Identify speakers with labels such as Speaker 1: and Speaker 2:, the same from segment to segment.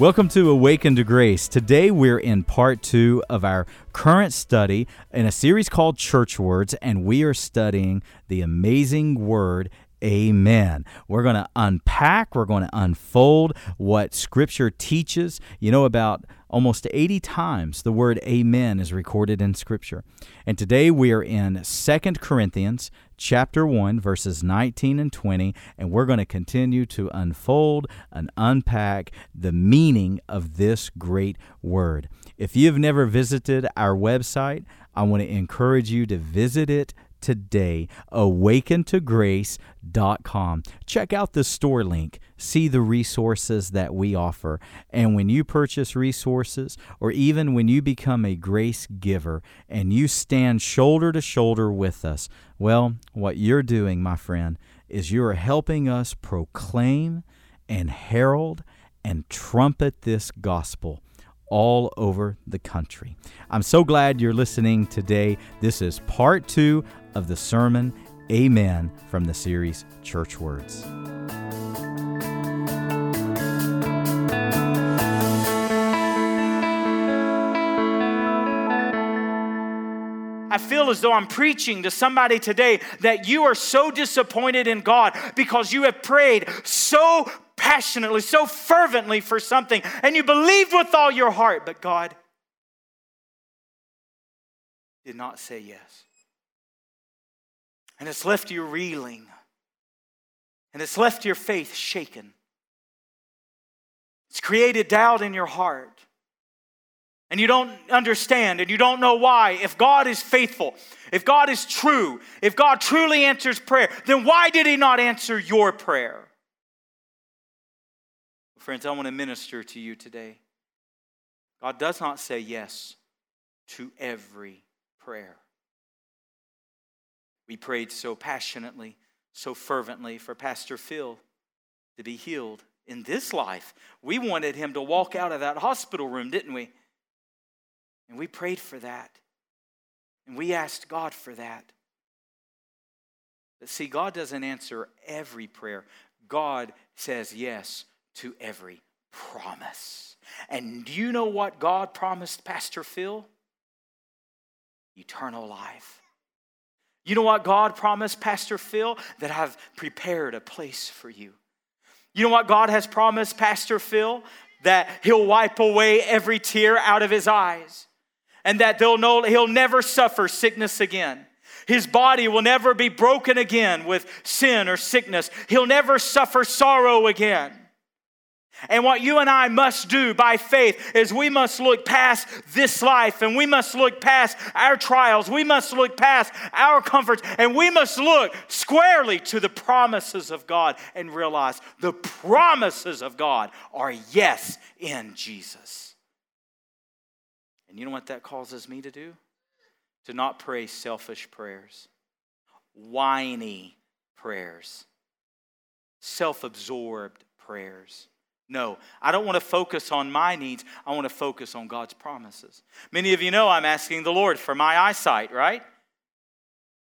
Speaker 1: Welcome to Awaken to Grace. Today we're in part two of our current study in a series called Church Words, and we are studying the amazing word Amen. We're going to unpack, we're going to unfold what Scripture teaches. You know, about almost 80 times the word amen is recorded in Scripture. And today we are in Second Corinthians chapter 1, verses 19 and 20, and we're going to continue to unfold and unpack the meaning of this great word. If you've never visited our website, I want to encourage you to visit it today, awakentograce.com. Check out the store link, see the resources that we offer. And when you purchase resources, or even when you become a grace giver and you stand shoulder to shoulder with us, well, what you're doing, my friend, is you're helping us proclaim and herald and trumpet this gospel all over the country. I'm so glad you're listening today. This is part two of the sermon, Amen, from the series Church Words.
Speaker 2: I feel as though I'm preaching to somebody today that you are so disappointed in God because you have prayed so passionately, so fervently for something, and you believed with all your heart, but God did not say yes. And it's left you reeling, and it's left your faith shaken. It's created doubt in your heart. And you don't understand and you don't know why. If God is faithful, if God is true, if God truly answers prayer, then why did He not answer your prayer? Friends, I want to minister to you today. God does not say yes to every prayer. We prayed so passionately, so fervently for Pastor Phil to be healed in this life. We wanted him to walk out of that hospital room, didn't we? And we prayed for that. And we asked God for that. But see, God doesn't answer every prayer. God says yes to every promise. And do you know what God promised Pastor Phil? Eternal life. You know what God promised Pastor Phil? That I've prepared a place for you. You know what God has promised Pastor Phil? That he'll wipe away every tear out of his eyes and that they'll know he'll never suffer sickness again. His body will never be broken again with sin or sickness. He'll never suffer sorrow again. And what you and I must do by faith is we must look past this life and we must look past our trials. We must look past our comforts and we must look squarely to the promises of God and realize the promises of God are yes in Jesus. And you know what that causes me to do? To not pray selfish prayers, whiny prayers, self absorbed prayers no, I don't want to focus on my needs. I want to focus on God's promises. Many of you know I'm asking the Lord for my eyesight, right?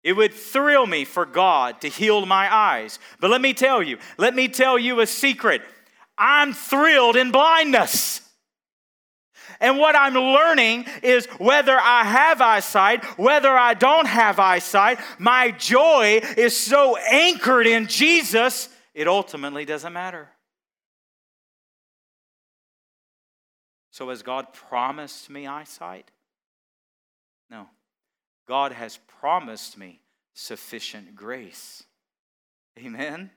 Speaker 2: It would thrill me for God to heal my eyes. But let me tell you, let me tell you a secret. I'm thrilled in blindness. And what I'm learning is whether I have eyesight, whether I don't have eyesight, my joy is so anchored in Jesus, it ultimately doesn't matter. So, has God promised me eyesight? No. God has promised me sufficient grace. Amen?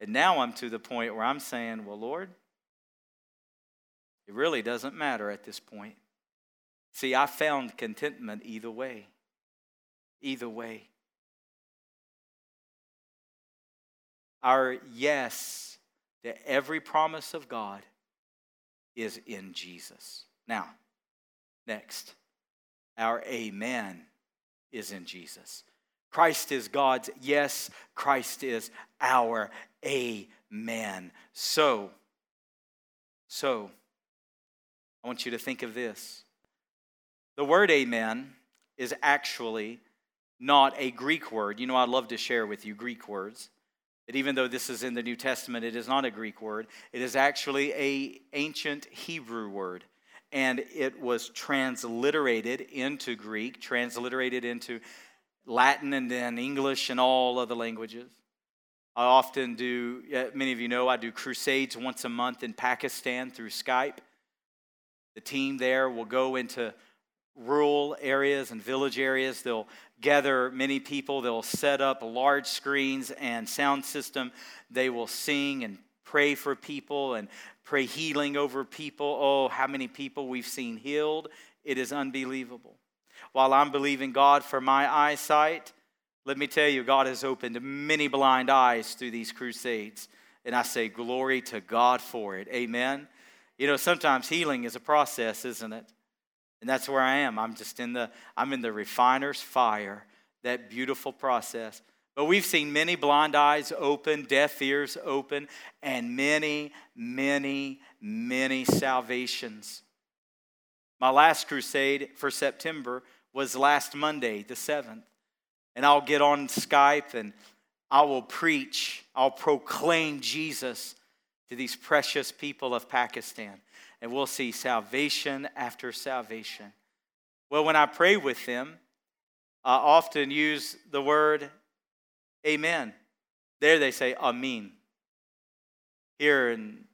Speaker 2: And now I'm to the point where I'm saying, well, Lord, it really doesn't matter at this point. See, I found contentment either way. Either way. Our yes to every promise of God is in Jesus. Now, next, our amen is in Jesus. Christ is God's yes, Christ is our amen. So, so, I want you to think of this. The word amen is actually not a Greek word. You know, I'd love to share with you Greek words. That even though this is in the New Testament, it is not a Greek word. It is actually a ancient Hebrew word. And it was transliterated into Greek, transliterated into Latin and then English and all other languages. I often do, many of you know, I do crusades once a month in Pakistan through Skype. The team there will go into rural areas and village areas. They'll gather many people. They'll set up large screens and sound system. They will sing and pray for people and pray healing over people. Oh, how many people we've seen healed. It is unbelievable. While I'm believing God for my eyesight, let me tell you, God has opened many blind eyes through these crusades. And I say, glory to God for it. Amen. You know, sometimes healing is a process, isn't it? And that's where I am. I'm just in the I'm in the refiner's fire, that beautiful process. But we've seen many blind eyes open, deaf ears open, and many, many, many salvations. My last crusade for September was last Monday, the 7th. And I'll get on Skype and I will preach, I'll proclaim Jesus to these precious people of Pakistan and we'll see salvation after salvation. Well, when I pray with them, I often use the word amen. There they say amen. Here in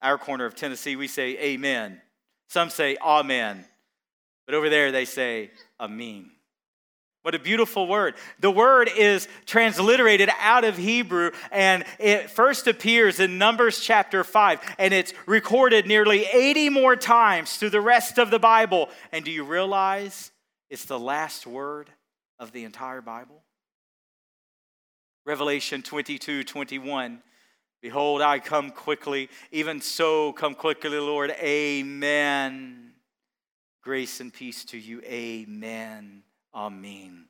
Speaker 2: our corner of Tennessee, we say amen. Some say amen. But over there, they say amen. What a beautiful word. The word is transliterated out of Hebrew and it first appears in Numbers chapter 5 and it's recorded nearly 80 more times through the rest of the Bible. And do you realize it's the last word of the entire Bible? Revelation 22 21. Behold, I come quickly. Even so, come quickly, Lord. Amen. Grace and peace to you. Amen. Amen.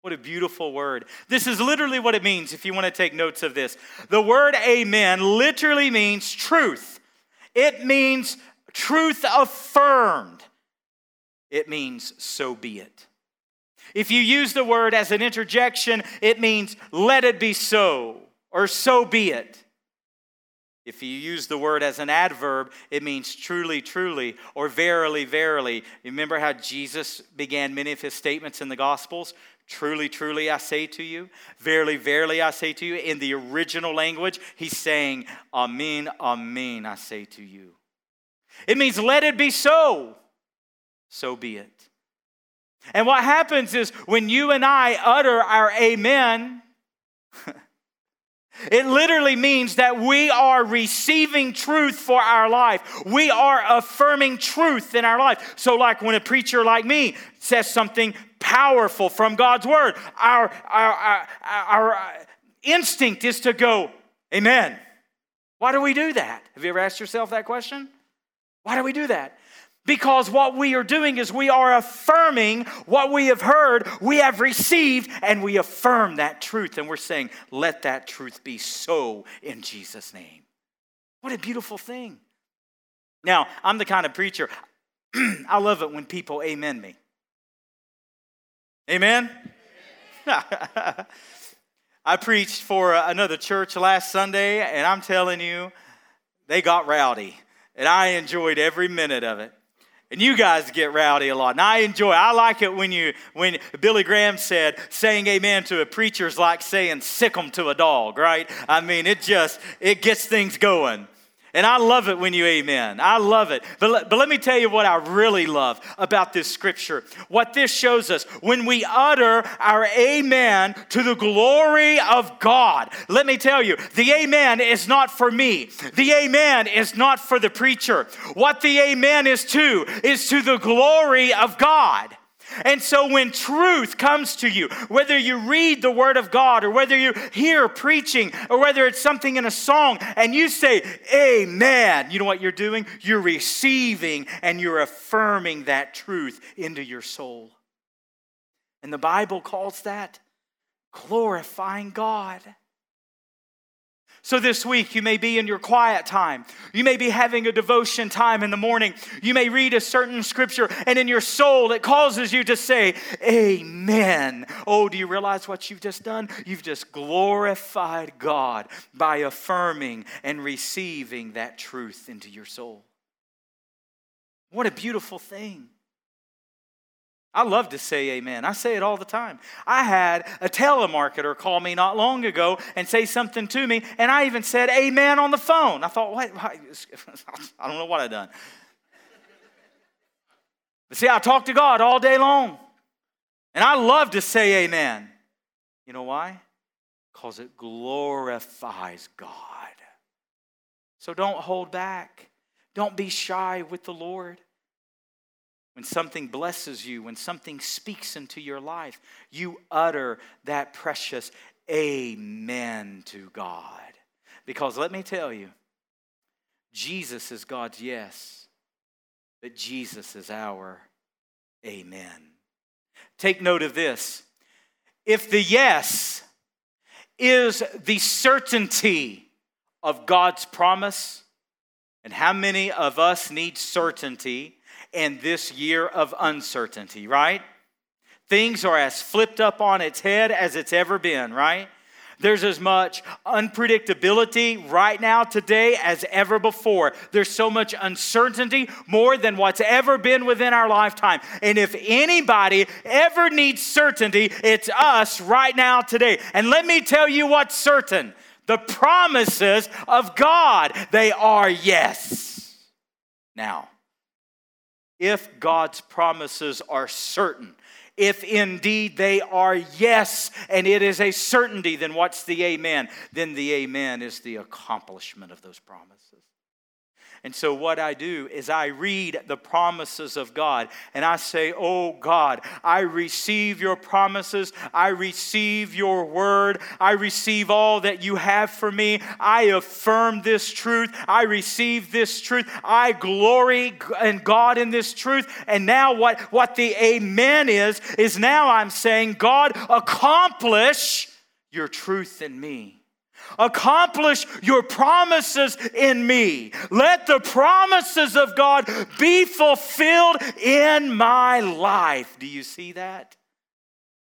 Speaker 2: What a beautiful word. This is literally what it means if you want to take notes of this. The word amen literally means truth, it means truth affirmed, it means so be it. If you use the word as an interjection, it means let it be so or so be it. If you use the word as an adverb, it means truly, truly, or verily, verily. Remember how Jesus began many of his statements in the Gospels? Truly, truly, I say to you. Verily, verily, I say to you. In the original language, he's saying, Amen, Amen, I say to you. It means, let it be so. So be it. And what happens is when you and I utter our Amen, It literally means that we are receiving truth for our life. We are affirming truth in our life. So, like when a preacher like me says something powerful from God's word, our, our, our, our instinct is to go, Amen. Why do we do that? Have you ever asked yourself that question? Why do we do that? Because what we are doing is we are affirming what we have heard, we have received, and we affirm that truth. And we're saying, let that truth be so in Jesus' name. What a beautiful thing. Now, I'm the kind of preacher, I love it when people amen me. Amen? I preached for another church last Sunday, and I'm telling you, they got rowdy. And I enjoyed every minute of it. And you guys get rowdy a lot. And I enjoy, I like it when you, when Billy Graham said, saying amen to a preacher's like saying sick 'em to a dog, right? I mean, it just, it gets things going. And I love it when you amen. I love it. But, but let me tell you what I really love about this scripture. What this shows us when we utter our amen to the glory of God. Let me tell you, the amen is not for me, the amen is not for the preacher. What the amen is to is to the glory of God. And so when truth comes to you, whether you read the Word of God or whether you hear preaching or whether it's something in a song and you say, Amen, you know what you're doing? You're receiving and you're affirming that truth into your soul. And the Bible calls that glorifying God. So, this week, you may be in your quiet time. You may be having a devotion time in the morning. You may read a certain scripture, and in your soul, it causes you to say, Amen. Oh, do you realize what you've just done? You've just glorified God by affirming and receiving that truth into your soul. What a beautiful thing. I love to say amen. I say it all the time. I had a telemarketer call me not long ago and say something to me, and I even said amen on the phone. I thought, what? I don't know what I done. But see, I talk to God all day long, and I love to say amen. You know why? Because it glorifies God. So don't hold back, don't be shy with the Lord. When something blesses you, when something speaks into your life, you utter that precious amen to God. Because let me tell you, Jesus is God's yes, but Jesus is our amen. Take note of this. If the yes is the certainty of God's promise, and how many of us need certainty in this year of uncertainty, right? Things are as flipped up on its head as it's ever been, right? There's as much unpredictability right now, today, as ever before. There's so much uncertainty, more than what's ever been within our lifetime. And if anybody ever needs certainty, it's us right now, today. And let me tell you what's certain the promises of God, they are yes. Now, if God's promises are certain. If indeed they are yes, and it is a certainty, then what's the amen? Then the amen is the accomplishment of those promises. And so, what I do is I read the promises of God and I say, Oh God, I receive your promises. I receive your word. I receive all that you have for me. I affirm this truth. I receive this truth. I glory in God in this truth. And now, what, what the amen is, is now I'm saying, God, accomplish your truth in me. Accomplish your promises in me. Let the promises of God be fulfilled in my life. Do you see that?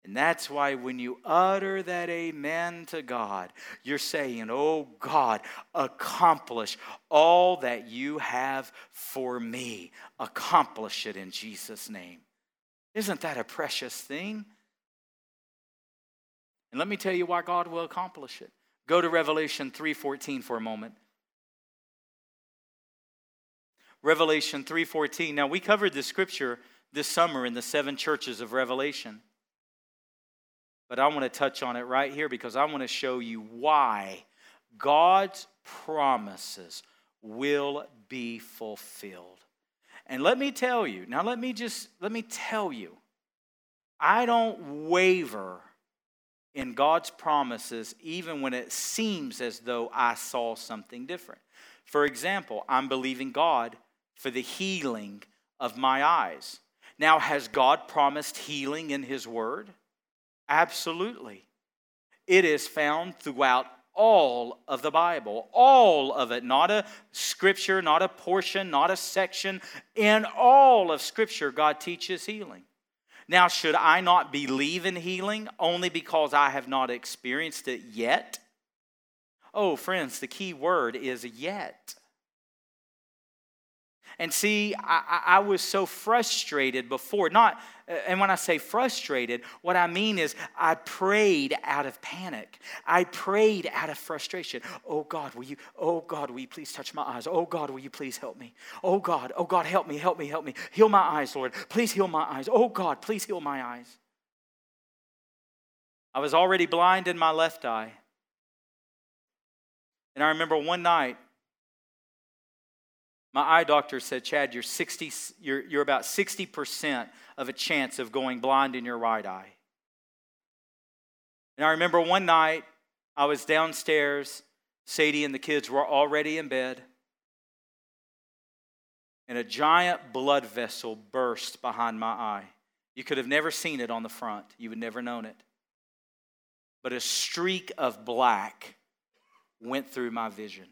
Speaker 2: And that's why when you utter that amen to God, you're saying, Oh God, accomplish all that you have for me. Accomplish it in Jesus' name. Isn't that a precious thing? And let me tell you why God will accomplish it. Go to Revelation 3:14 for a moment. Revelation 3:14. Now we covered the scripture this summer in the seven churches of Revelation. But I want to touch on it right here because I want to show you why God's promises will be fulfilled. And let me tell you, now let me just let me tell you, I don't waver in God's promises, even when it seems as though I saw something different. For example, I'm believing God for the healing of my eyes. Now, has God promised healing in His Word? Absolutely. It is found throughout all of the Bible, all of it, not a scripture, not a portion, not a section. In all of Scripture, God teaches healing. Now, should I not believe in healing only because I have not experienced it yet? Oh, friends, the key word is yet. And see, I, I, was so frustrated before. Not, uh, and when I say frustrated, what I mean is I prayed out of panic. I prayed out of frustration. Oh God, will you, oh God, will you please touch my eyes? Oh God, will you please help me? Oh God, oh God, help me, help me, help me. Heal my eyes, Lord. Please heal my eyes. Oh God, please heal my eyes. I was already blind in my left eye. And I remember one night, my eye doctor said, Chad, you're, 60, you're, you're about 60% of a chance of going blind in your right eye. And I remember one night I was downstairs, Sadie and the kids were already in bed, and a giant blood vessel burst behind my eye. You could have never seen it on the front, you would never known it. But a streak of black went through my vision.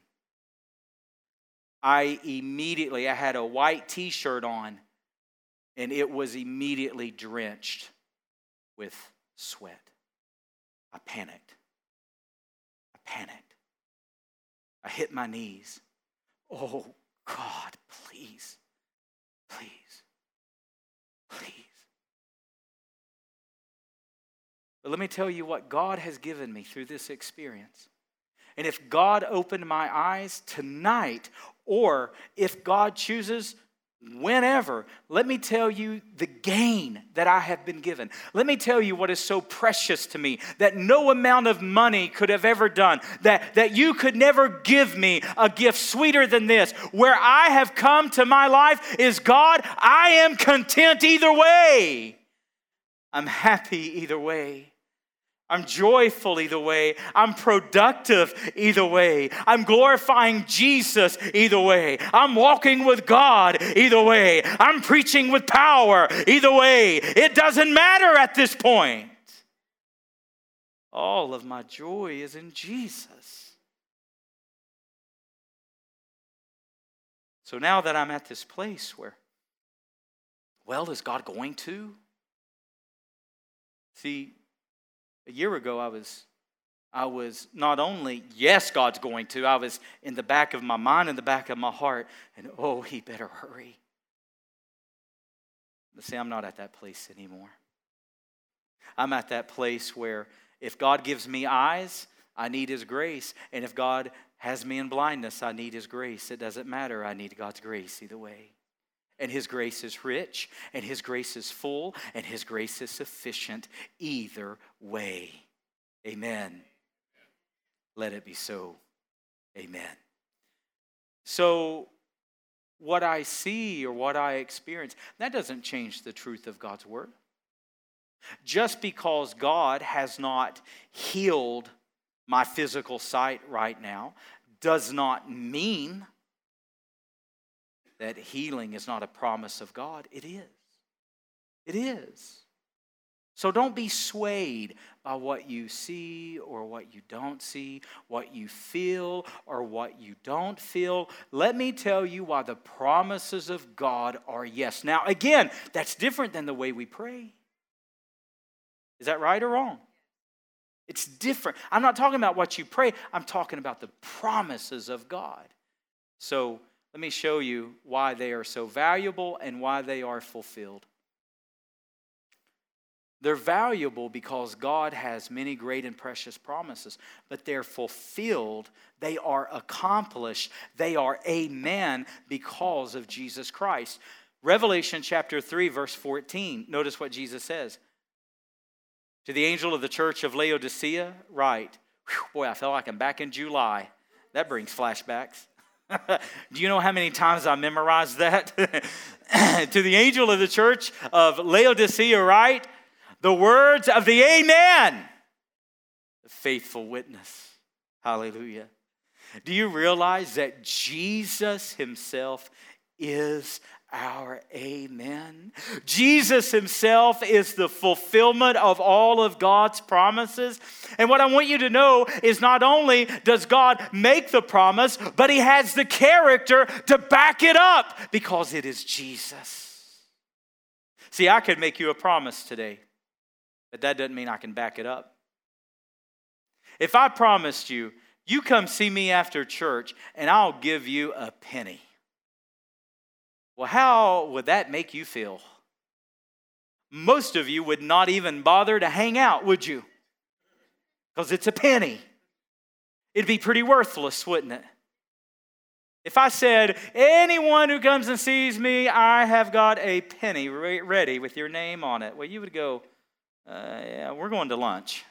Speaker 2: I immediately, I had a white t shirt on, and it was immediately drenched with sweat. I panicked. I panicked. I hit my knees. Oh, God, please, please, please. But let me tell you what God has given me through this experience. And if God opened my eyes tonight, or if God chooses whenever, let me tell you the gain that I have been given. Let me tell you what is so precious to me that no amount of money could have ever done, that, that you could never give me a gift sweeter than this. Where I have come to my life is God, I am content either way. I'm happy either way. I'm joyful either way. I'm productive either way. I'm glorifying Jesus either way. I'm walking with God either way. I'm preaching with power either way. It doesn't matter at this point. All of my joy is in Jesus. So now that I'm at this place where, well, is God going to? See, a year ago, I was, I was not only, yes, God's going to, I was in the back of my mind, in the back of my heart, and oh, he better hurry. But see, I'm not at that place anymore. I'm at that place where if God gives me eyes, I need His grace. And if God has me in blindness, I need His grace. It doesn't matter. I need God's grace either way. And His grace is rich, and His grace is full, and His grace is sufficient either way. Amen. Let it be so. Amen. So, what I see or what I experience, that doesn't change the truth of God's word. Just because God has not healed my physical sight right now does not mean that healing is not a promise of God. It is. It is. So don't be swayed by what you see or what you don't see, what you feel or what you don't feel. Let me tell you why the promises of God are yes. Now, again, that's different than the way we pray. Is that right or wrong? It's different. I'm not talking about what you pray, I'm talking about the promises of God. So let me show you why they are so valuable and why they are fulfilled. They're valuable because God has many great and precious promises, but they're fulfilled, they are accomplished, they are amen because of Jesus Christ. Revelation chapter 3, verse 14, notice what Jesus says. To the angel of the church of Laodicea, write, boy, I feel like I'm back in July. That brings flashbacks. Do you know how many times I memorized that? to the angel of the church of Laodicea, write the words of the Amen, the faithful witness. Hallelujah. Do you realize that Jesus Himself is our amen. Jesus himself is the fulfillment of all of God's promises. And what I want you to know is not only does God make the promise, but he has the character to back it up because it is Jesus. See, I could make you a promise today, but that doesn't mean I can back it up. If I promised you, you come see me after church and I'll give you a penny well, how would that make you feel? Most of you would not even bother to hang out, would you? Because it's a penny. It'd be pretty worthless, wouldn't it? If I said, anyone who comes and sees me, I have got a penny ready with your name on it, well, you would go, uh, yeah, we're going to lunch.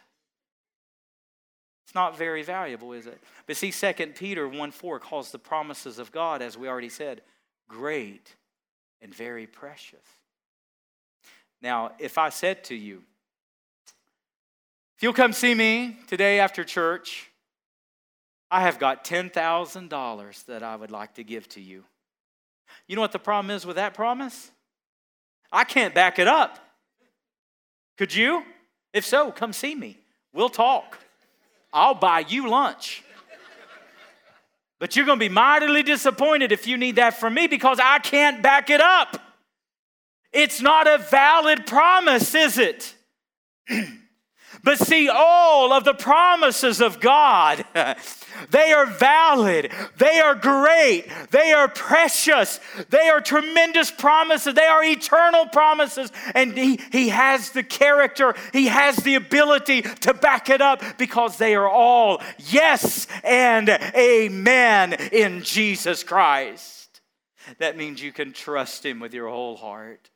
Speaker 2: It's not very valuable, is it? But see, 2 Peter 1 4 calls the promises of God, as we already said, great and very precious. Now, if I said to you, if you'll come see me today after church, I have got $10,000 that I would like to give to you. You know what the problem is with that promise? I can't back it up. Could you? If so, come see me. We'll talk. I'll buy you lunch. But you're going to be mightily disappointed if you need that from me because I can't back it up. It's not a valid promise, is it? But see, all of the promises of God, they are valid, they are great, they are precious, they are tremendous promises, they are eternal promises. And He, he has the character, He has the ability to back it up because they are all yes and amen in Jesus Christ. That means you can trust Him with your whole heart.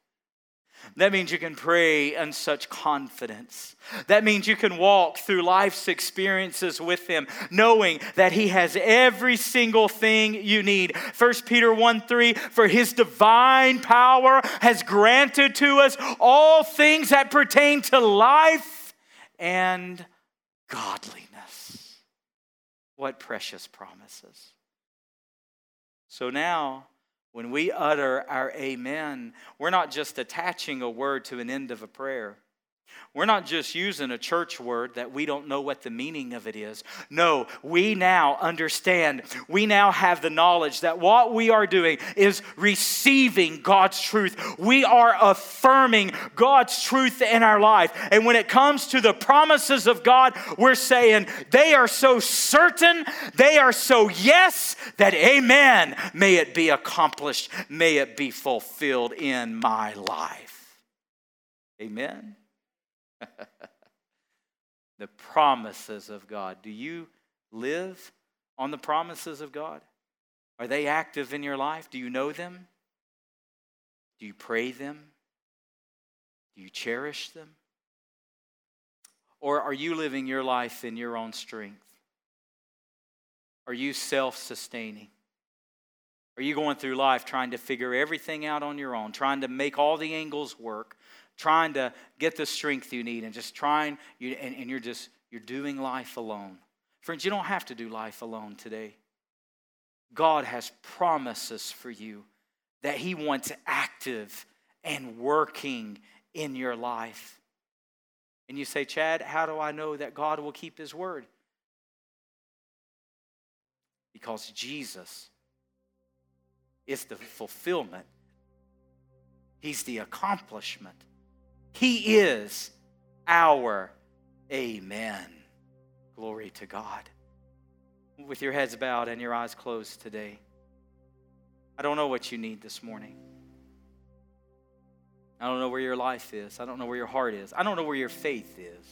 Speaker 2: That means you can pray in such confidence. That means you can walk through life's experiences with Him, knowing that He has every single thing you need. 1 Peter 1 3, for His divine power has granted to us all things that pertain to life and godliness. What precious promises. So now, when we utter our amen, we're not just attaching a word to an end of a prayer. We're not just using a church word that we don't know what the meaning of it is. No, we now understand, we now have the knowledge that what we are doing is receiving God's truth. We are affirming God's truth in our life. And when it comes to the promises of God, we're saying they are so certain, they are so yes, that amen, may it be accomplished, may it be fulfilled in my life. Amen. the promises of God. Do you live on the promises of God? Are they active in your life? Do you know them? Do you pray them? Do you cherish them? Or are you living your life in your own strength? Are you self sustaining? Are you going through life trying to figure everything out on your own, trying to make all the angles work, trying to get the strength you need and just trying, you, and, and you're just, you're doing life alone. Friends, you don't have to do life alone today. God has promises for you that He wants active and working in your life. And you say, Chad, how do I know that God will keep His word? Because Jesus is the fulfillment, He's the accomplishment he is our Amen. Glory to God. With your heads bowed and your eyes closed today, I don't know what you need this morning. I don't know where your life is. I don't know where your heart is. I don't know where your faith is.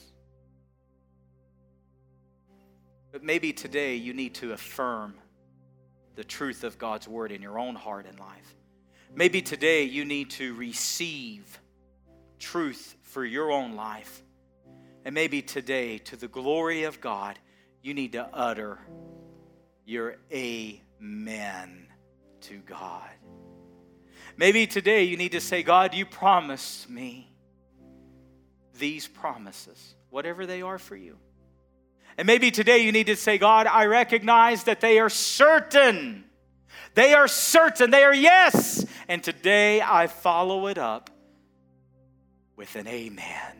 Speaker 2: But maybe today you need to affirm the truth of God's word in your own heart and life. Maybe today you need to receive truth for your own life. And maybe today, to the glory of God, you need to utter your amen to God. Maybe today you need to say, God, you promised me these promises, whatever they are for you. And maybe today you need to say, God, I recognize that they are certain. They are certain. They are yes. And today I follow it up with an amen.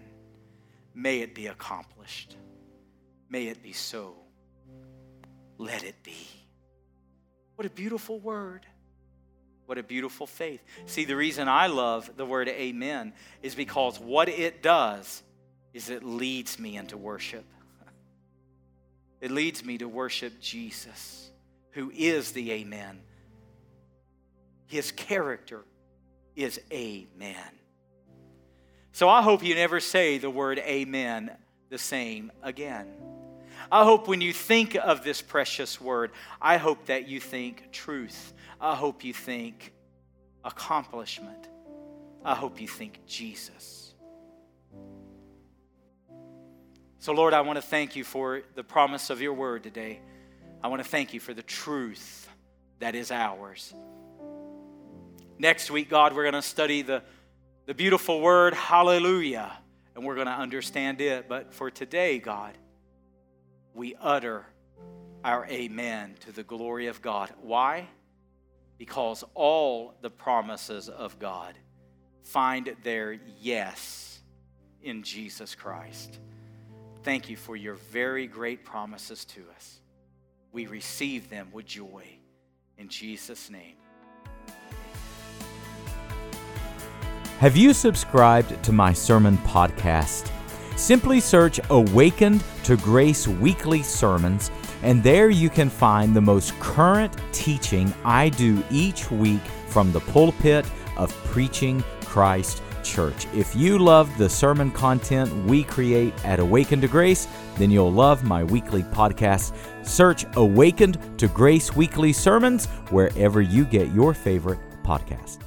Speaker 2: May it be accomplished. May it be so. Let it be. What a beautiful word. What a beautiful faith. See, the reason I love the word amen is because what it does is it leads me into worship. It leads me to worship Jesus, who is the amen. His character is amen. So I hope you never say the word amen the same again. I hope when you think of this precious word, I hope that you think truth. I hope you think accomplishment. I hope you think Jesus. So, Lord, I want to thank you for the promise of your word today. I want to thank you for the truth that is ours. Next week, God, we're going to study the the beautiful word hallelujah, and we're going to understand it. But for today, God, we utter our amen to the glory of God. Why? Because all the promises of God find their yes in Jesus Christ. Thank you for your very great promises to us. we receive them with joy. In Jesus' name.
Speaker 1: Have you subscribed to my sermon podcast? Simply search Awaken to Grace Weekly Sermons, and there you can find the most current teaching I do each week from the pulpit of Preaching Christ Church. If you love the sermon content we create at Awaken to Grace, then you'll love my weekly podcast. Search Awaken to Grace Weekly Sermons wherever you get your favorite podcast.